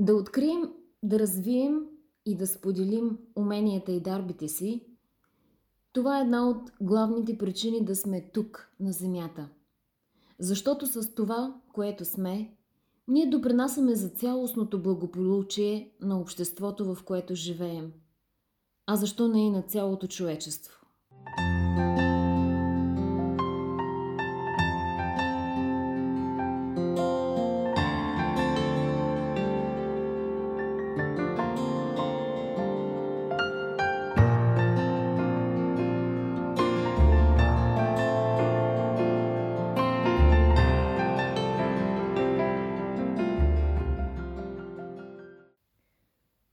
Да открием, да развием и да споделим уменията и дарбите си, това е една от главните причини да сме тук, на Земята. Защото с това, което сме, ние допринасяме за цялостното благополучие на обществото, в което живеем. А защо не и на цялото човечество?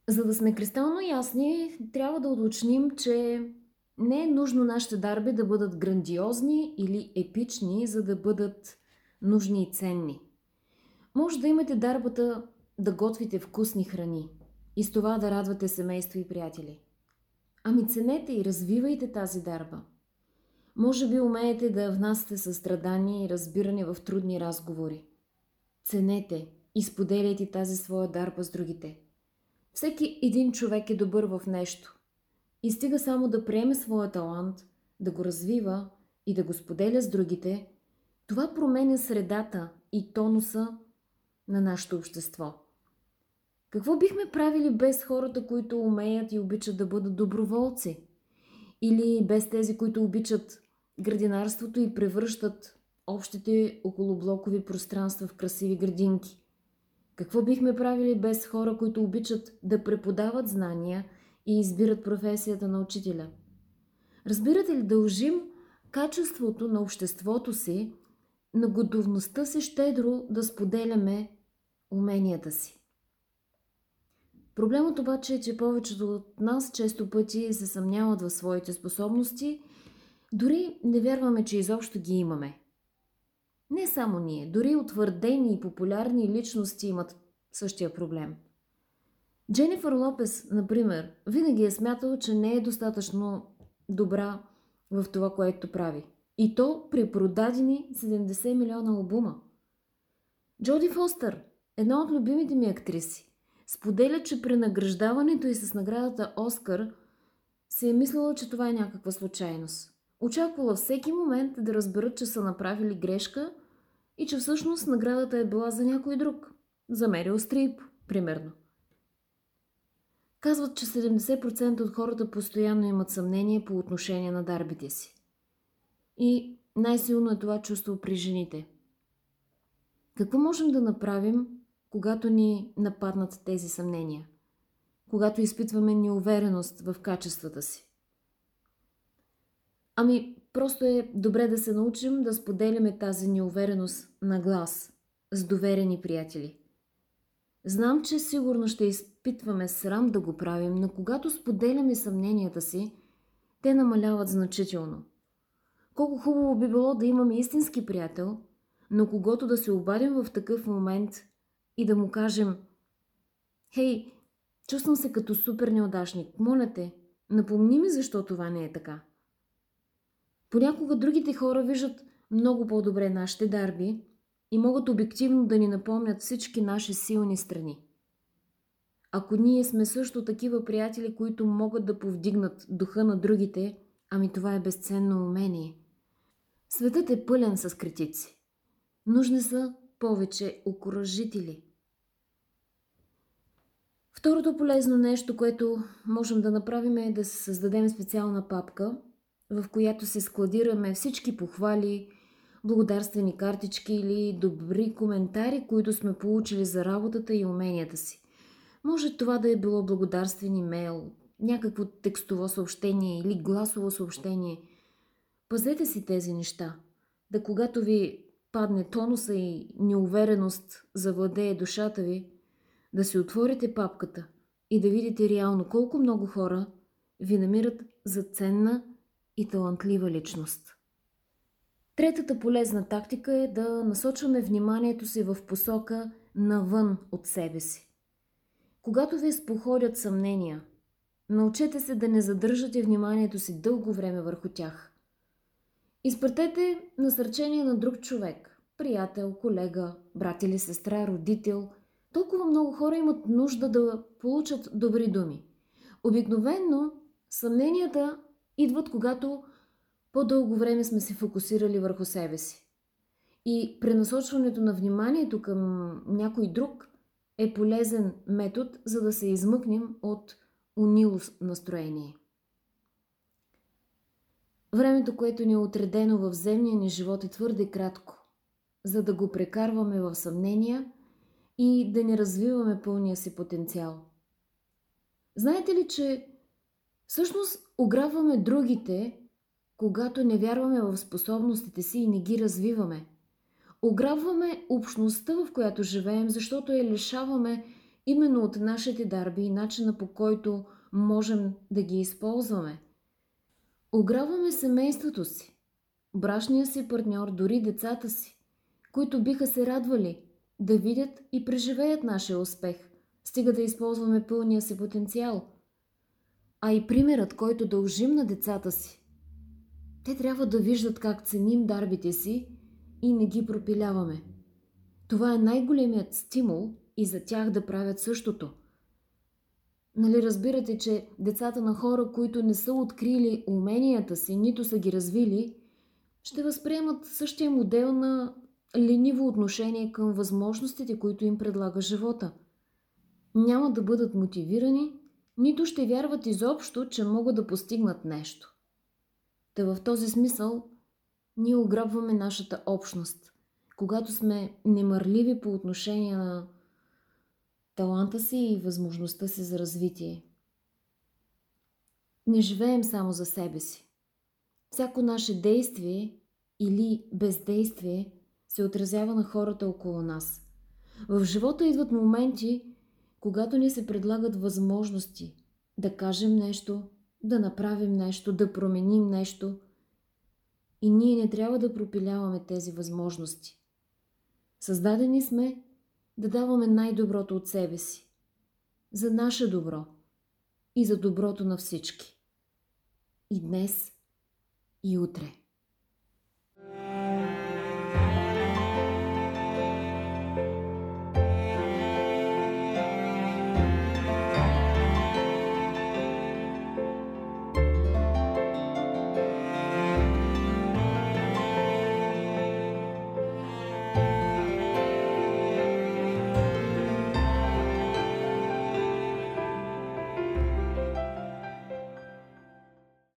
За да сме кристално ясни, трябва да уточним, че не е нужно нашите дарби да бъдат грандиозни или епични, за да бъдат нужни и ценни. Може да имате дарбата да готвите вкусни храни и с това да радвате семейство и приятели. Ами ценете и развивайте тази дарба. Може би умеете да внасяте състрадание и разбиране в трудни разговори. Ценете и споделяйте тази своя дарба с другите – всеки един човек е добър в нещо. И стига само да приеме своя талант, да го развива и да го споделя с другите, това променя средата и тонуса на нашето общество. Какво бихме правили без хората, които умеят и обичат да бъдат доброволци? Или без тези, които обичат градинарството и превръщат общите околоблокови пространства в красиви градинки? Какво бихме правили без хора, които обичат да преподават знания и избират професията на учителя? Разбирате ли, дължим качеството на обществото си на готовността си щедро да споделяме уменията си. Проблемът обаче е, че повечето от нас често пъти се съмняват в своите способности, дори не вярваме, че изобщо ги имаме. Не само ние, дори утвърдени и популярни личности имат същия проблем. Дженифър Лопес, например, винаги е смятала, че не е достатъчно добра в това, което прави. И то при продадени 70 милиона албума. Джоди Фостър, една от любимите ми актриси, споделя, че при награждаването и с наградата Оскар се е мислила, че това е някаква случайност. Очаквала всеки момент да разберат, че са направили грешка и че всъщност наградата е била за някой друг. За Мерил Стрип, примерно. Казват, че 70% от хората постоянно имат съмнение по отношение на дарбите си. И най-силно е това чувство при жените. Какво можем да направим, когато ни нападнат тези съмнения? Когато изпитваме неувереност в качествата си? Ами, просто е добре да се научим да споделяме тази неувереност на глас с доверени приятели. Знам, че сигурно ще изпитваме срам да го правим, но когато споделяме съмненията си, те намаляват значително. Колко хубаво би било да имаме истински приятел, но когато да се обадим в такъв момент и да му кажем «Хей, чувствам се като супер неудачник, моля те, напомни ми защо това не е така». Понякога другите хора виждат много по-добре нашите дарби и могат обективно да ни напомнят всички наши силни страни. Ако ние сме също такива приятели, които могат да повдигнат духа на другите, ами това е безценно умение. Светът е пълен с критици. Нужни са повече окоръжители. Второто полезно нещо, което можем да направим е да създадем специална папка, в която се складираме всички похвали, благодарствени картички или добри коментари, които сме получили за работата и уменията си. Може това да е било благодарствен имейл, някакво текстово съобщение или гласово съобщение. Пазете си тези неща, да когато ви падне тонуса и неувереност завладее душата ви, да си отворите папката и да видите реално колко много хора ви намират за ценна и талантлива личност. Третата полезна тактика е да насочваме вниманието си в посока навън от себе си. Когато ви споходят съмнения, научете се да не задържате вниманието си дълго време върху тях. Изпратете насърчение на друг човек, приятел, колега, брат или сестра, родител, толкова много хора имат нужда да получат добри думи. Обикновенно съмненията идват, когато по-дълго време сме се фокусирали върху себе си. И пренасочването на вниманието към някой друг е полезен метод, за да се измъкнем от унило настроение. Времето, което ни е отредено в земния ни живот е твърде кратко, за да го прекарваме в съмнения и да не развиваме пълния си потенциал. Знаете ли, че всъщност ограбваме другите, когато не вярваме в способностите си и не ги развиваме? Ограбваме общността, в която живеем, защото я лишаваме именно от нашите дарби и начина по който можем да ги използваме. Ограбваме семейството си, брашния си партньор, дори децата си, които биха се радвали да видят и преживеят нашия успех, стига да използваме пълния си потенциал. А и примерът, който дължим на децата си. Те трябва да виждат как ценим дарбите си и не ги пропиляваме. Това е най-големият стимул и за тях да правят същото. Нали разбирате, че децата на хора, които не са открили уменията си, нито са ги развили, ще възприемат същия модел на лениво отношение към възможностите, които им предлага живота. Няма да бъдат мотивирани, нито ще вярват изобщо, че могат да постигнат нещо. Та в този смисъл ние ограбваме нашата общност, когато сме немърливи по отношение на таланта си и възможността си за развитие. Не живеем само за себе си. Всяко наше действие или бездействие се отразява на хората около нас. В живота идват моменти, когато ни се предлагат възможности да кажем нещо, да направим нещо, да променим нещо. И ние не трябва да пропиляваме тези възможности. Създадени сме да даваме най-доброто от себе си. За наше добро и за доброто на всички. И днес, и утре.